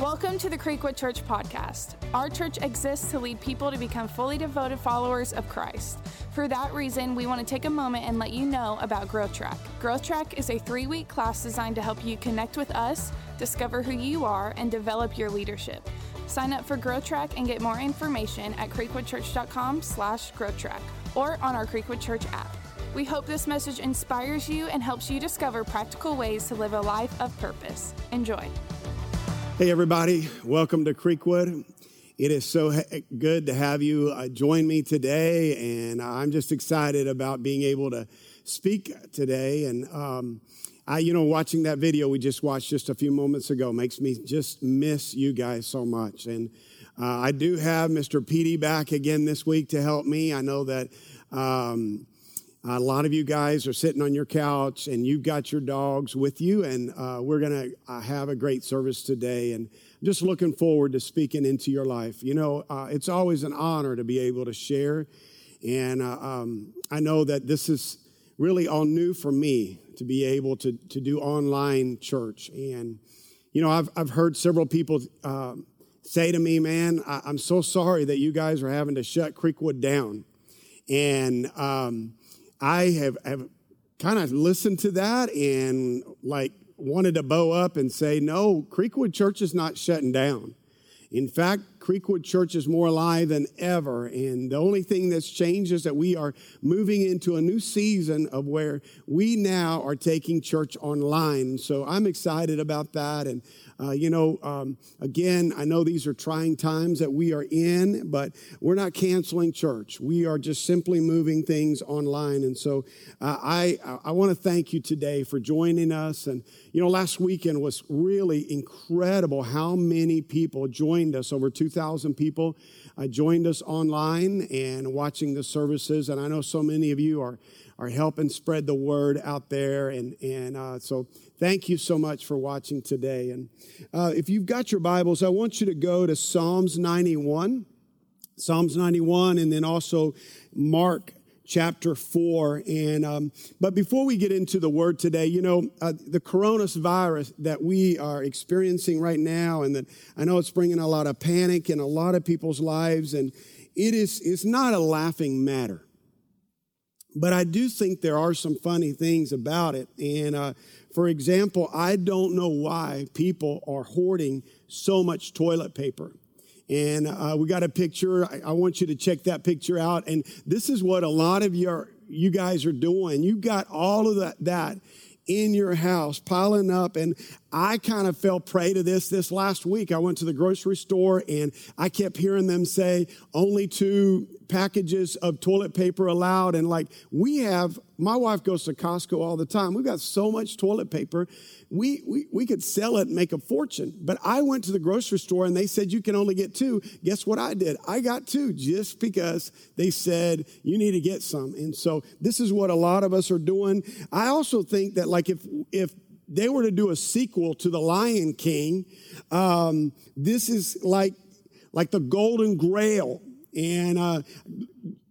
Welcome to the Creekwood Church podcast. Our church exists to lead people to become fully devoted followers of Christ. For that reason, we want to take a moment and let you know about Growth Track. Growth Track is a three week class designed to help you connect with us, discover who you are, and develop your leadership. Sign up for Growth Track and get more information at creekwoodchurch.com slash growthtrack or on our Creekwood Church app. We hope this message inspires you and helps you discover practical ways to live a life of purpose. Enjoy. Hey, everybody, welcome to Creekwood. It is so good to have you uh, join me today, and I'm just excited about being able to speak today. And um, I, you know, watching that video we just watched just a few moments ago makes me just miss you guys so much. And uh, I do have Mr. PD back again this week to help me. I know that. Um, a lot of you guys are sitting on your couch and you've got your dogs with you, and uh, we're going to uh, have a great service today. And just looking forward to speaking into your life. You know, uh, it's always an honor to be able to share. And uh, um, I know that this is really all new for me to be able to, to do online church. And, you know, I've, I've heard several people uh, say to me, man, I, am so sorry that you guys are having to shut Creekwood down. And, um, I have, have kind of listened to that and like wanted to bow up and say, no, Creekwood Church is not shutting down. In fact, Creekwood Church is more alive than ever. And the only thing that's changed is that we are moving into a new season of where we now are taking church online. So I'm excited about that. And uh, you know, um, again, I know these are trying times that we are in, but we're not canceling church. We are just simply moving things online. And so uh, I, I want to thank you today for joining us. And, you know, last weekend was really incredible how many people joined us. Over 2,000 people uh, joined us online and watching the services. And I know so many of you are are helping spread the word out there. And, and uh, so thank you so much for watching today. And uh, if you've got your Bibles, I want you to go to Psalms 91, Psalms 91, and then also Mark chapter 4 and um, but before we get into the word today you know uh, the coronavirus that we are experiencing right now and that i know it's bringing a lot of panic in a lot of people's lives and it is it's not a laughing matter but I do think there are some funny things about it. And uh, for example, I don't know why people are hoarding so much toilet paper. And uh, we got a picture. I, I, want you to check that picture out. And this is what a lot of your you guys are doing. You've got all of that that in your house piling up and i kind of fell prey to this this last week i went to the grocery store and i kept hearing them say only two packages of toilet paper allowed. And like we have, my wife goes to Costco all the time. We've got so much toilet paper. We, we, we could sell it and make a fortune. But I went to the grocery store and they said you can only get two. Guess what I did? I got two just because they said you need to get some. And so this is what a lot of us are doing. I also think that like if, if, they were to do a sequel to The Lion King. Um, this is like like the Golden Grail. And uh,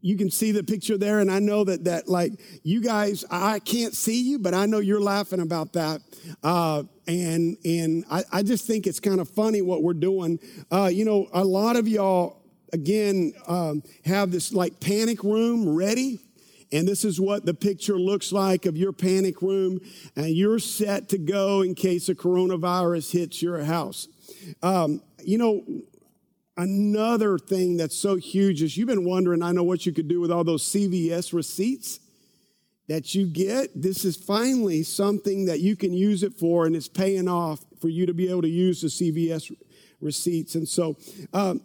you can see the picture there and i know that that like you guys i can't see you but i know you're laughing about that. Uh, and and I, I, just think it's kind of funny what we're doing. Uh, you know a lot of y'all again um, have this like panic room ready and this is what the picture looks like of your panic room and you're set to go in case a coronavirus hits your house um, you know Another thing that's so huge is you've been wondering, I know what you could do with all those CVS receipts that you get. This is finally something that you can use it for, and it's paying off for you to be able to use the CVS receipts. And so, um,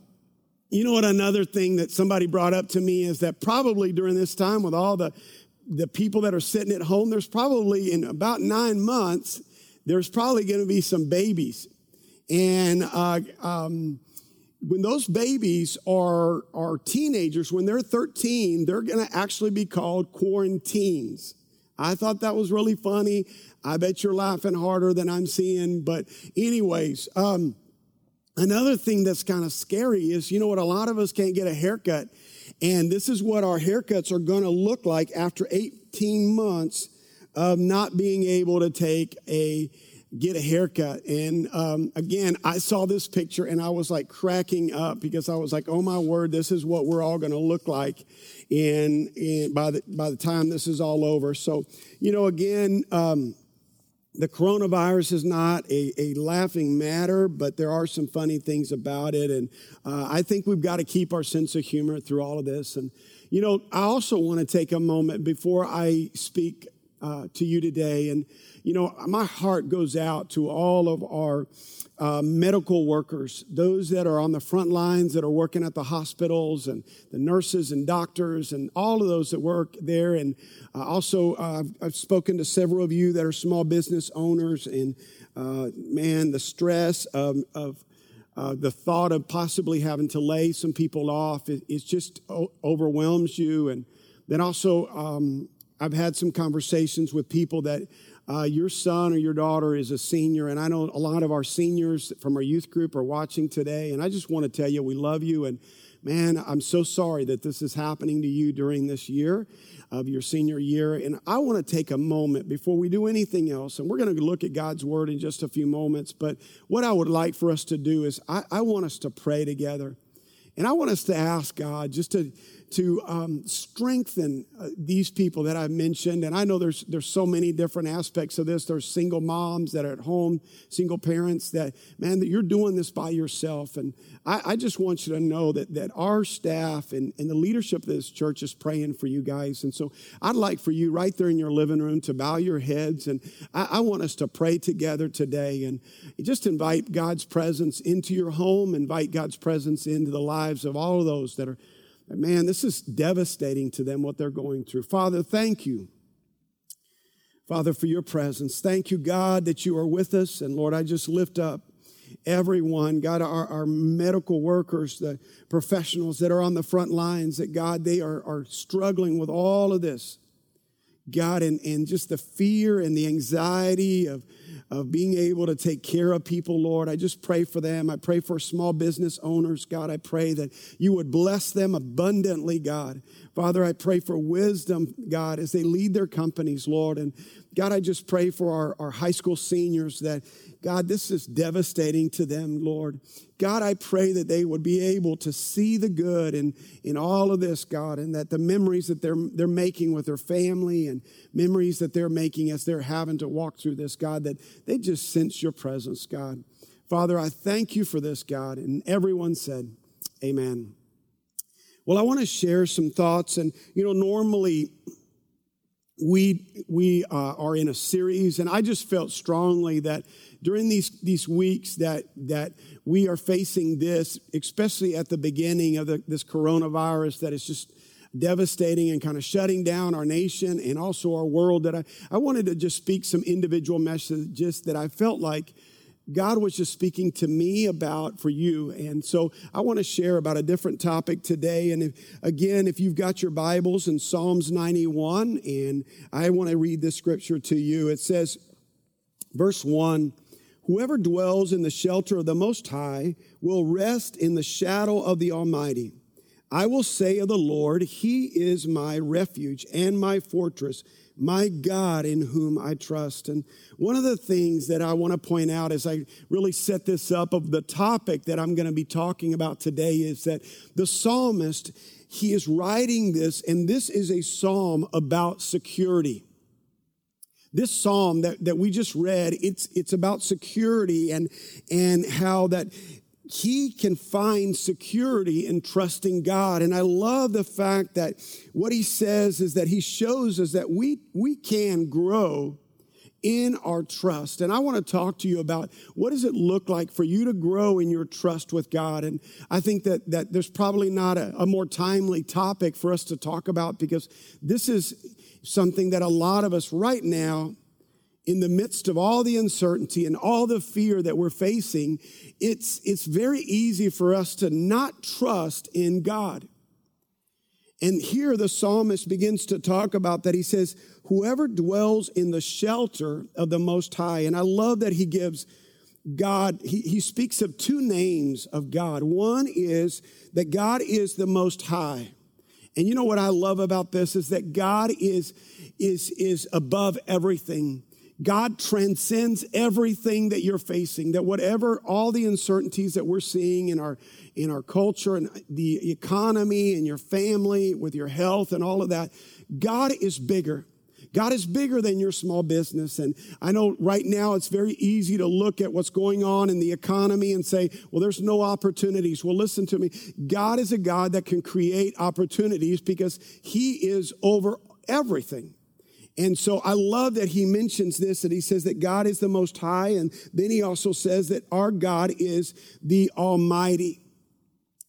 you know what? Another thing that somebody brought up to me is that probably during this time, with all the the people that are sitting at home, there's probably in about nine months, there's probably going to be some babies, and uh, um, when those babies are, are teenagers, when they're 13, they're going to actually be called quaranteens. I thought that was really funny. I bet you're laughing harder than I'm seeing. But, anyways, um, another thing that's kind of scary is you know what? A lot of us can't get a haircut. And this is what our haircuts are going to look like after 18 months of not being able to take a get a haircut. And um, again, I saw this picture and I was like cracking up because I was like, oh my word, this is what we're all going to look like And, in, by, the, by the time this is all over. So, you know, again, um, the coronavirus is not a, a, laughing matter, but there are some funny things about it. And uh, I think we've got to keep our sense of humor through all of this. And, you know, I also want to take a moment before I speak uh, to you today. And, you know, my heart goes out to all of our uh, medical workers, those that are on the front lines that are working at the hospitals, and the nurses and doctors, and all of those that work there. And uh, also, uh, I've, I've, spoken to several of you that are small business owners, and uh, man, the stress of, of uh, the thought of possibly having to lay some people off, it, it just o- overwhelms you. And then also, um, I've had some conversations with people that uh, your son or your daughter is a senior, and I know a lot of our seniors from our youth group are watching today, and I just want to tell you we love you, and man, I'm so sorry that this is happening to you during this year of your senior year. And I want to take a moment before we do anything else, and we're going to look at God's word in just a few moments. But what I would like for us to do is I, I want us to pray together. And I want us to ask God just to to um, strengthen uh, these people that I've mentioned. And I know there's, there's so many different aspects of this. There's single moms that are at home, single parents that, man, that you're doing this by yourself. And I, I just want you to know that, that our staff and, and the leadership of this church is praying for you guys. And so I'd like for you right there in your living room to bow your heads. And I, I want us to pray together today and just invite God's presence into your home, invite God's presence into the lives of all of those that are man, this is devastating to them what they're going through. Father, thank you. Father, for your presence. Thank you, God, that you are with us. And Lord, I just lift up everyone, God, our, our medical workers, the professionals that are on the front lines, that God, they are, are struggling with all of this. God, and, and just the fear and the anxiety of, of being able to take care of people, Lord. I just pray for them. I pray for small business owners, God. I pray that you would bless them abundantly, God. Father, I pray for wisdom, God, as they lead their companies, Lord. And God, I just pray for our, our high school seniors that, God, this is devastating to them, Lord. God, I pray that they would be able to see the good in, in all of this, God, and that the memories that they're, they're making with their family and memories that they're making as they're having to walk through this, God, that they just sense your presence, God. Father, I thank you for this, God. And everyone said, Amen. Well, I want to share some thoughts. And, you know, normally we, we uh, are in a series, and I just felt strongly that during these, these weeks that, that we are facing this, especially at the beginning of the, this coronavirus that is just devastating and kind of shutting down our nation and also our world, that I, I wanted to just speak some individual messages that I felt like God was just speaking to me about for you. And so I want to share about a different topic today. And if, again, if you've got your Bibles in Psalms 91, and I want to read this scripture to you, it says, verse 1 Whoever dwells in the shelter of the Most High will rest in the shadow of the Almighty. I will say of the Lord, He is my refuge and my fortress, my God in whom I trust. And one of the things that I want to point out as I really set this up of the topic that I'm going to be talking about today is that the psalmist, he is writing this, and this is a psalm about security this psalm that, that we just read, it's, it's about security and, and how that he can find security in trusting God. And I love the fact that what he says is that he shows us that we, we can grow in our trust. And I want to talk to you about what does it look like for you to grow in your trust with God. And I think that, that there's probably not a, a more timely topic for us to talk about because this is something that a lot of us right now, in the midst of all the uncertainty and all the fear that we're facing, it's, it's very easy for us to not trust in God. And here the psalmist begins to talk about that. He says, Whoever dwells in the shelter of the Most High. And I love that he gives God, he, he speaks of two names of God. One is that God is the Most High. And you know what I love about this is that God is, is, is above everything. God transcends everything that you're facing, that whatever all the uncertainties that we're seeing in our in our culture and the economy and your family with your health and all of that, God is bigger. God is bigger than your small business. And I know right now it's very easy to look at what's going on in the economy and say, well, there's no opportunities. Well, listen to me. God is a God that can create opportunities because he is over everything. And so I love that he mentions this, that he says that God is the most high. And then he also says that our God is the Almighty.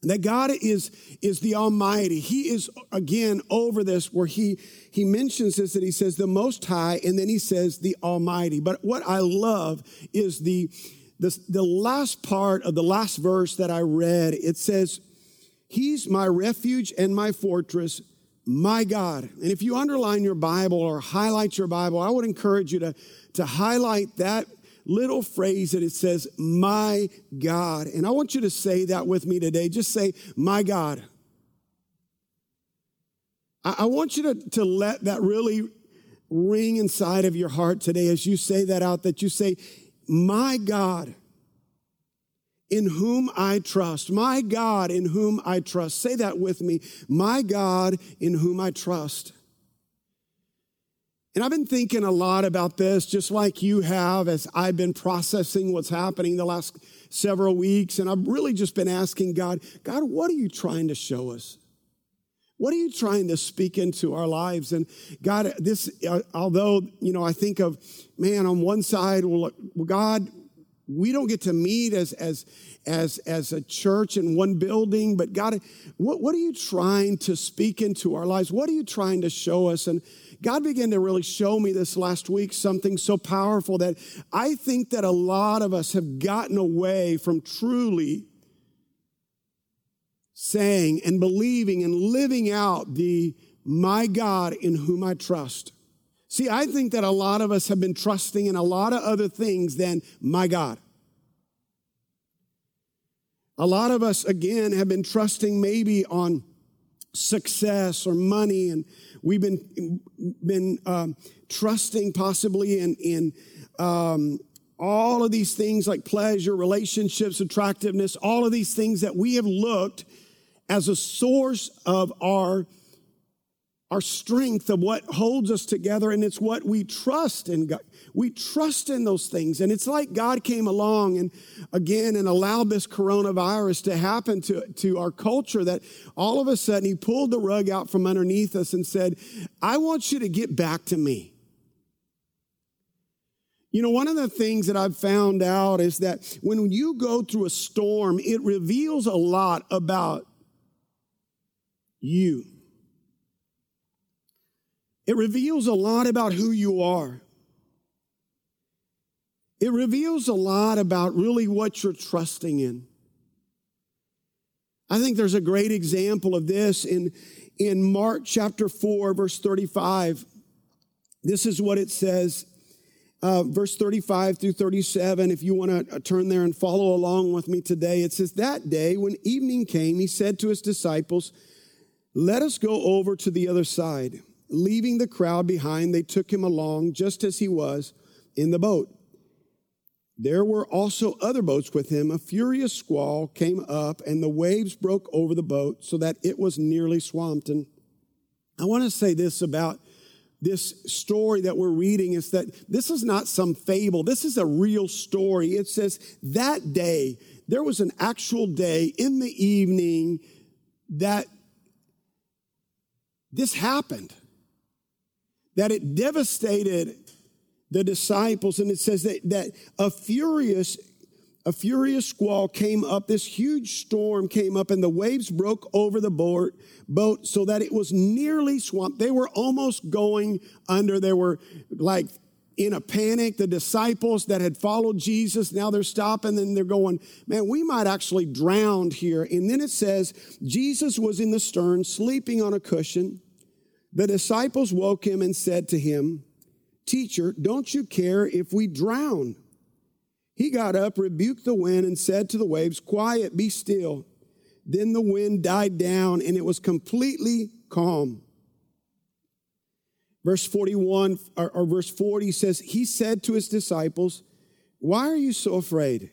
That God is, is the Almighty. He is again over this where he, he mentions this that he says the Most High and then he says the Almighty. But what I love is the, the, the last part of the last verse that I read. It says, He's my refuge and my fortress, my God. And if you underline your Bible or highlight your Bible, I would encourage you to, to highlight that little phrase that it says, my God. And I want you to say that with me today. Just say, my God. I, I want you to, to let that really ring inside of your heart today as you say that out, that you say, my God in whom I trust. My God in whom I trust. Say that with me. My God in whom I trust. And I've been thinking a lot about this, just like you have, as I've been processing what's happening the last several weeks. And I've really just been asking God, God, what are you trying to show us? What are you trying to speak into our lives? And God, this, uh, although, you know, I think of, man, on one side, well, God, we don't get to meet as, as, as, as a church in one building, but God, what, what are you trying to speak into our lives? What are you trying to show us? And God began to really show me this last week something so powerful that I think that a lot of us have gotten away from truly saying and believing and living out the my God in whom I trust. See, I think that a lot of us have been trusting in a lot of other things than my God. A lot of us, again, have been trusting maybe on success or money and We've been, been um, trusting possibly in, in um, all of these things like pleasure, relationships, attractiveness, all of these things that we have looked as a source of our our strength of what holds us together and it's what we trust in God. We trust in those things. And it's like God came along and again and allowed this coronavirus to happen to, to our culture that all of a sudden he pulled the rug out from underneath us and said, I want you to get back to me. You know, one of the things that I've found out is that when you go through a storm, it reveals a lot about you. It reveals a lot about who you are. It reveals a lot about really what you're trusting in. I think there's a great example of this in, in Mark chapter 4, verse 35. This is what it says, uh, verse 35 through 37. If you want to uh, turn there and follow along with me today, it says, That day, when evening came, he said to his disciples, Let us go over to the other side. Leaving the crowd behind, they took him along just as he was in the boat. There were also other boats with him. A furious squall came up, and the waves broke over the boat so that it was nearly swamped. And I want to say this about this story that we're reading is that this is not some fable. This is a real story. It says that day, there was an actual day in the evening that this happened that it devastated the disciples. And it says that, that a furious, a furious squall came up. This huge storm came up and the waves broke over the boat, boat so that it was nearly swamped. They were almost going under. They were like in a panic. The disciples that had followed Jesus, now they're stopping and they're going, man, we might actually drown here. And then it says, Jesus was in the stern, sleeping on a cushion. The disciples woke him and said to him, Teacher, don't you care if we drown? He got up, rebuked the wind, and said to the waves, Quiet, be still. Then the wind died down, and it was completely calm. Verse 41 or, or verse 40 says, He said to his disciples, Why are you so afraid?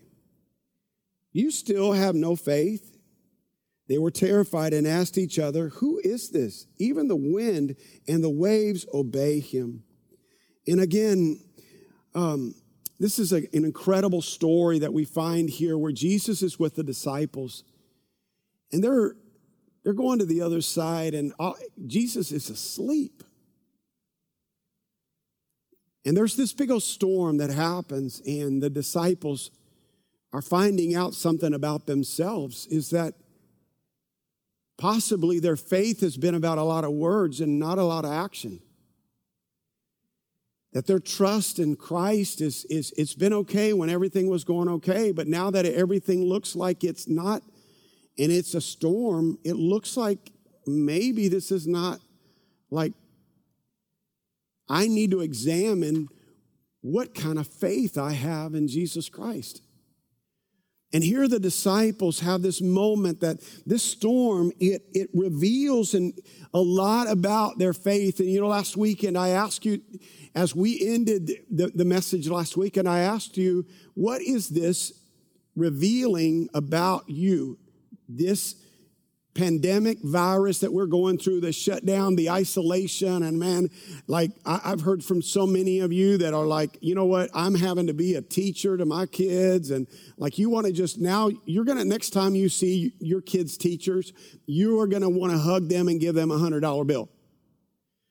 You still have no faith? They were terrified and asked each other, Who is this? Even the wind and the waves obey him. And again, um, this is a, an incredible story that we find here where Jesus is with the disciples and they're, they're going to the other side, and all, Jesus is asleep. And there's this big old storm that happens, and the disciples are finding out something about themselves is that possibly their faith has been about a lot of words and not a lot of action that their trust in Christ is, is it's been okay when everything was going okay, but now that everything looks like it's not and it's a storm, it looks like maybe this is not like I need to examine what kind of faith I have in Jesus Christ. And here the disciples have this moment that this storm, it, it reveals and a lot about their faith. And you know, last weekend I asked you, as we ended the, the message last week, and I asked you, what is this revealing about you? This pandemic virus that we're going through, the shutdown, the isolation. And man, like I, have heard from so many of you that are like, you know what? I'm having to be a teacher to my kids. And like you want to just now, you're going to, next time you see your kids' teachers, you are going to want to hug them and give them a hundred dollar bill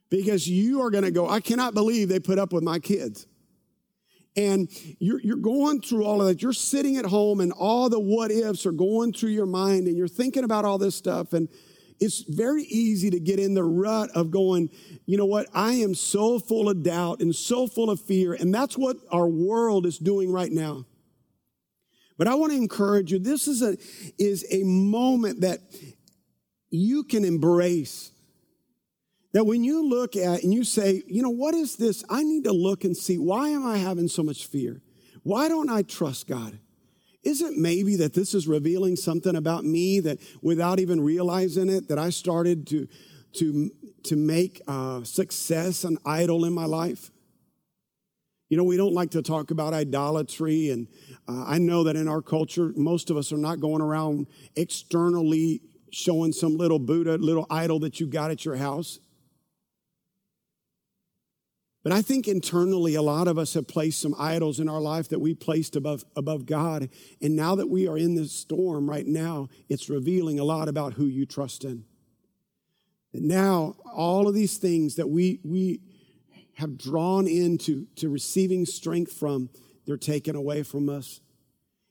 because you are going to go, I cannot believe they put up with my kids. And you're, you're going through all of that. You're sitting at home and all the what ifs are going through your mind and you're thinking about all this stuff. And it's very easy to get in the rut of going, you know what? I am so full of doubt and so full of fear. And that's what our world is doing right now. But I want to encourage you. This is a, is a moment that you can embrace that when you look at and you say, you know, what is this? I need to look and see why am I having so much fear? Why don't I trust God? Is it maybe that this is revealing something about me that without even realizing it, that I started to, to, to make uh, success an idol in my life? You know, we don't like to talk about idolatry, and uh, I know that in our culture, most of us are not going around externally showing some little Buddha, little idol that you got at your house. But I think internally, a lot of us have placed some idols in our life that we placed above, above God. And now that we are in this storm right now, it's revealing a lot about who you trust in. And now, all of these things that we, we have drawn into to receiving strength from, they're taken away from us.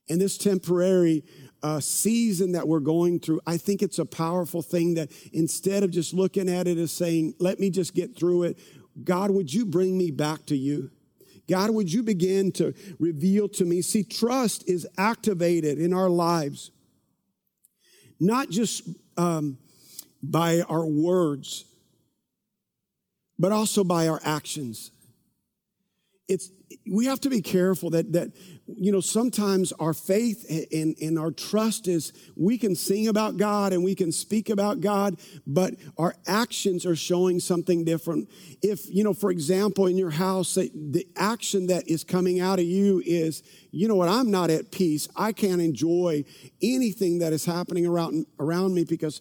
And this temporary uh, season that we're going through, I think it's a powerful thing that instead of just looking at it as saying, let me just get through it, God, would you bring me back to you? God, would you begin to reveal to me? See, trust is activated in our lives, not just um, by our words, but also by our actions. It's, we have to be careful that, that you know, sometimes our faith and, and our trust is we can sing about God and we can speak about God, but our actions are showing something different. If, you know, for example, in your house, the action that is coming out of you is, you know what, I'm not at peace. I can't enjoy anything that is happening around, around me because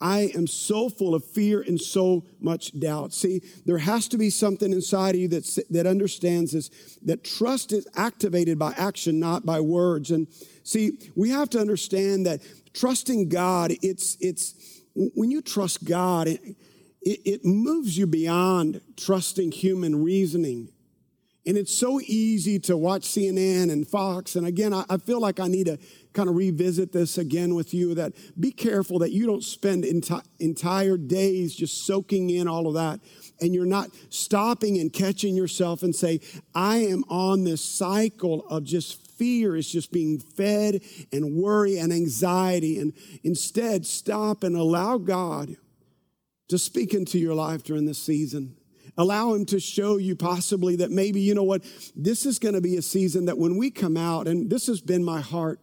I am so full of fear and so much doubt. See, there has to be something inside of you that, that understands this, that trust is activated by action, not by words. And see, we have to understand that trusting God, it's, it's, when you trust God, it, it, it moves you beyond trusting human reasoning. And it's so easy to watch CNN and Fox. And again, I, I, feel like I need to kind of revisit this again with you that be careful that you don't spend enti- entire days just soaking in all of that and you're not stopping and catching yourself and say, I am on this cycle of just fear is just being fed and worry and anxiety. And instead, stop and allow God to speak into your life during this season. Allow Him to show you possibly that maybe, you know what, this is going to be a season that when we come out, and this has been my heart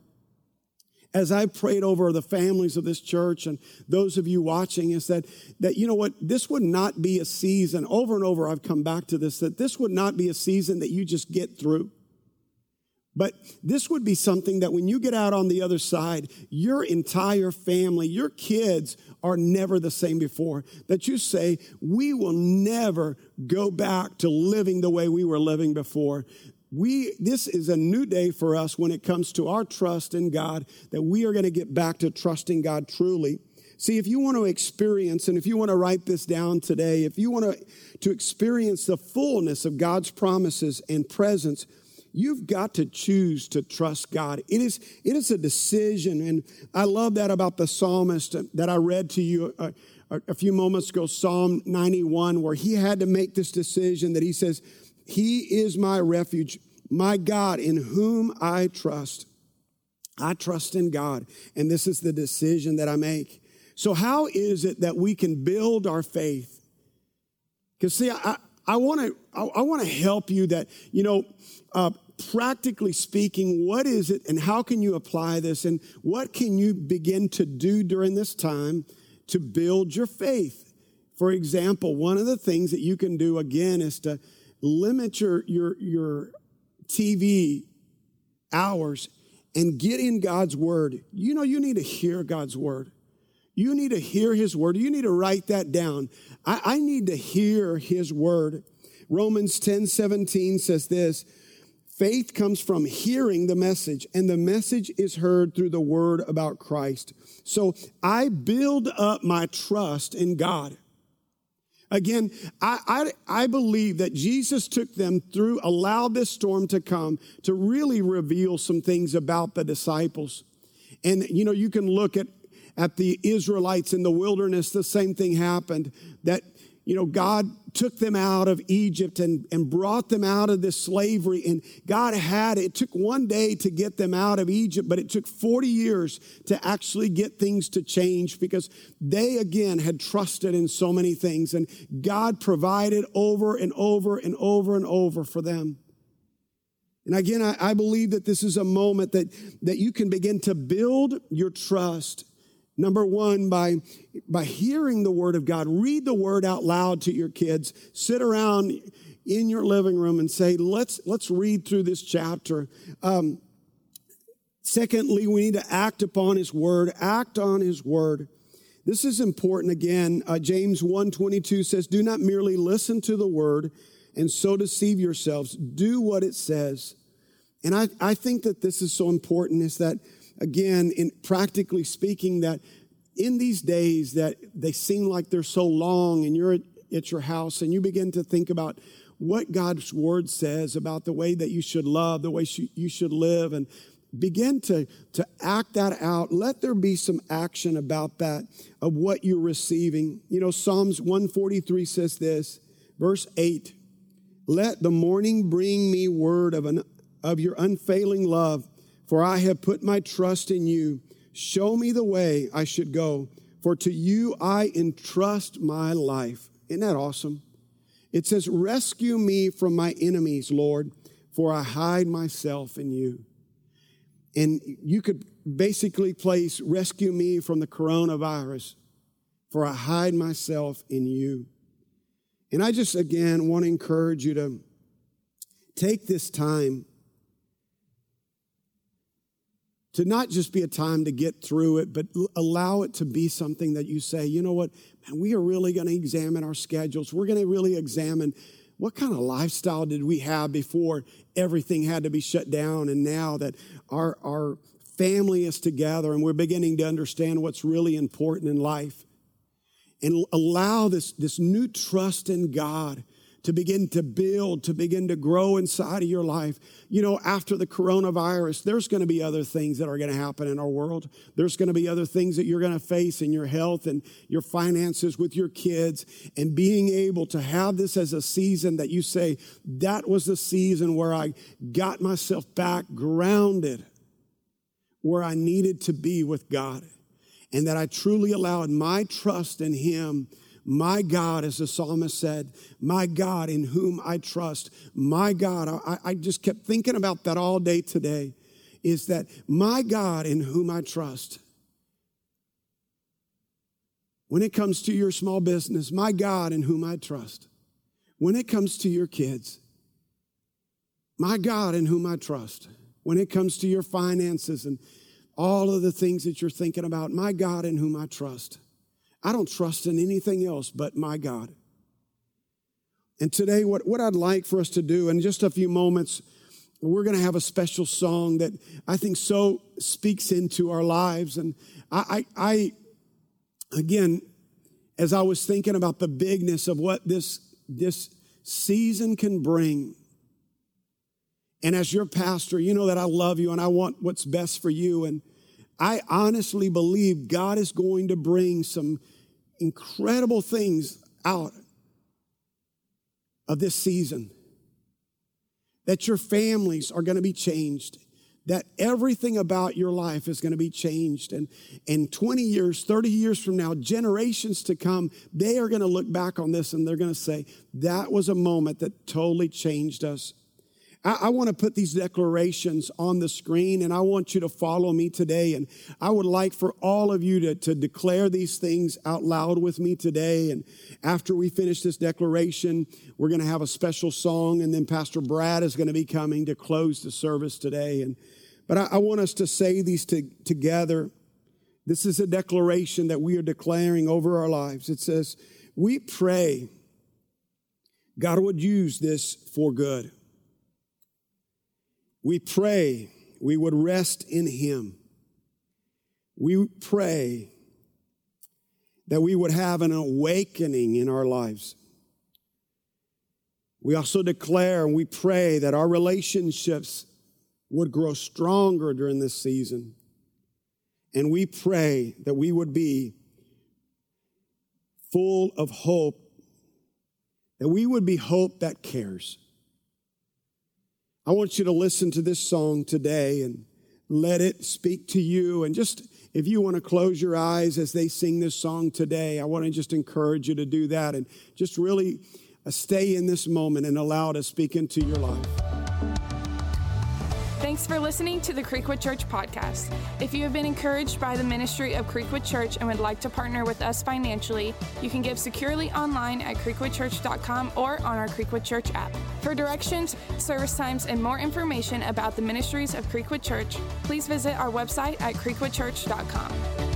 as I prayed over the families of this church and those of you watching is that, that, you know what, this would not be a season, over and over I've come back to this, that this would not be a season that you just get through. But this would be something that when you get out on the other side, your entire family, your kids are never the same before. That you say, we will never go back to living the way we were living before we this is a new day for us when it comes to our trust in God that we are going to get back to trusting God truly. See, if you want to experience and if you want to write this down today, if you want to, to experience the fullness of God's promises and presence, you've got to choose to trust God. It is, it is a decision. And I love that about the psalmist that I read to you uh, a, a few moments ago, Psalm 91, where he had to make this decision that he says, he is my refuge, my God, in whom I trust. I trust in God, and this is the decision that I make. So, how is it that we can build our faith? Because, see, I, I want to I, want to help you that you know, uh, practically speaking, what is it, and how can you apply this, and what can you begin to do during this time to build your faith? For example, one of the things that you can do again is to limit your, your, your TV hours and get in God's word. You know, you need to hear God's word. You need to hear his word. You need to write that down. I, I need to hear his word. Romans 10 17 says this faith comes from hearing the message, and the message is heard through the word about Christ. So I build up my trust in God. Again, I, I, I, believe that Jesus took them through, allowed this storm to come to really reveal some things about the disciples. And, you know, you can look at, at the Israelites in the wilderness, the same thing happened that you know, God took them out of Egypt and, and brought them out of this slavery. And God had, it took one day to get them out of Egypt, but it took 40 years to actually get things to change because they again had trusted in so many things. And God provided over and over and over and over for them. And again, I, I believe that this is a moment that, that you can begin to build your trust Number one, by, by hearing the word of God, read the word out loud to your kids. Sit around in your living room and say, let's, let's read through this chapter. Um, secondly, we need to act upon his word, act on his word. This is important again. Uh, James 1.22 says, do not merely listen to the word and so deceive yourselves. Do what it says. And I, I think that this is so important is that again, in practically speaking, that in these days that they seem like they're so long and you're at, at your house and you begin to think about what God's word says about the way that you should love, the way you should live, and begin to, to act that out. Let there be some action about that, of what you're receiving. You know, Psalms 143 says this, verse 8 Let the morning bring me word of, an, of your unfailing love for I have put my trust in you. Show me the way I should go, for to you I entrust my life. Isn't that awesome? It says, Rescue me from my enemies, Lord, for I hide myself in you. And you could basically place, Rescue me from the coronavirus, for I hide myself in you. And I just, again, want to encourage you to take this time to not just be a time to get through it, but allow it to be something that you say, you know what, man, we are really going to examine our schedules. We're going to really examine what kind of lifestyle did we have before everything had to be shut down and now that our, our family is together and we're beginning to understand what's really important in life. And allow this, this new trust in God to begin to build, to begin to grow inside of your life. You know, after the coronavirus, there's going to be other things that are going to happen in our world. There's going to be other things that you're going to face in your health and your finances with your kids. And being able to have this as a season that you say, that was the season where I got myself back grounded, where I needed to be with God. And that I truly allowed my trust in Him my God, as the psalmist said, my God in whom I trust. My God. I, I just kept thinking about that all day today. is that my God in whom I trust. When it comes to your small business, my God in whom I trust. When it comes to your kids, my God in whom I trust. When it comes to your finances and all of the things that you're thinking about, my God in whom I trust. I don't trust in anything else but my God. And today, what, what I'd like for us to do in just a few moments, we're going to have a special song that I think so speaks into our lives. And I, I, I, again, as I was thinking about the bigness of what this, this season can bring, and as your pastor, you know that I love you and I want what's best for you. And I honestly believe God is going to bring some incredible things out of this season. That your families are going to be changed. That everything about your life is going to be changed. And in 20 years, 30 years from now, generations to come, they are going to look back on this and they're going to say, that was a moment that totally changed us. I, I want to put these declarations on the screen and I want you to follow me today. And I would like for all of you to, to declare these things out loud with me today. And after we finish this declaration, we're going to have a special song and then Pastor Brad is going to be coming to close the service today. And, but I, I want us to say these to, together. This is a declaration that we are declaring over our lives. It says, we pray God would use this for good. We pray we would rest in Him. We pray that we would have an awakening in our lives. We also declare and we pray that our relationships would grow stronger during this season. And we pray that we would be full of hope, that we would be hope that cares. I want you to listen to this song today and let it speak to you. And just if you want to close your eyes as they sing this song today, I want to just encourage you to do that and just really uh, stay in this moment and allow it to speak into your life. Thanks for listening to the Creekwood Church podcast. If you have been encouraged by the ministry of Creekwood Church and would like to partner with us financially, you can give securely online at creekwoodchurch.com or on our Creekwood Church app. For directions, service times, and more information about the ministries of Creekwood Church, please visit our website at creekwoodchurch.com.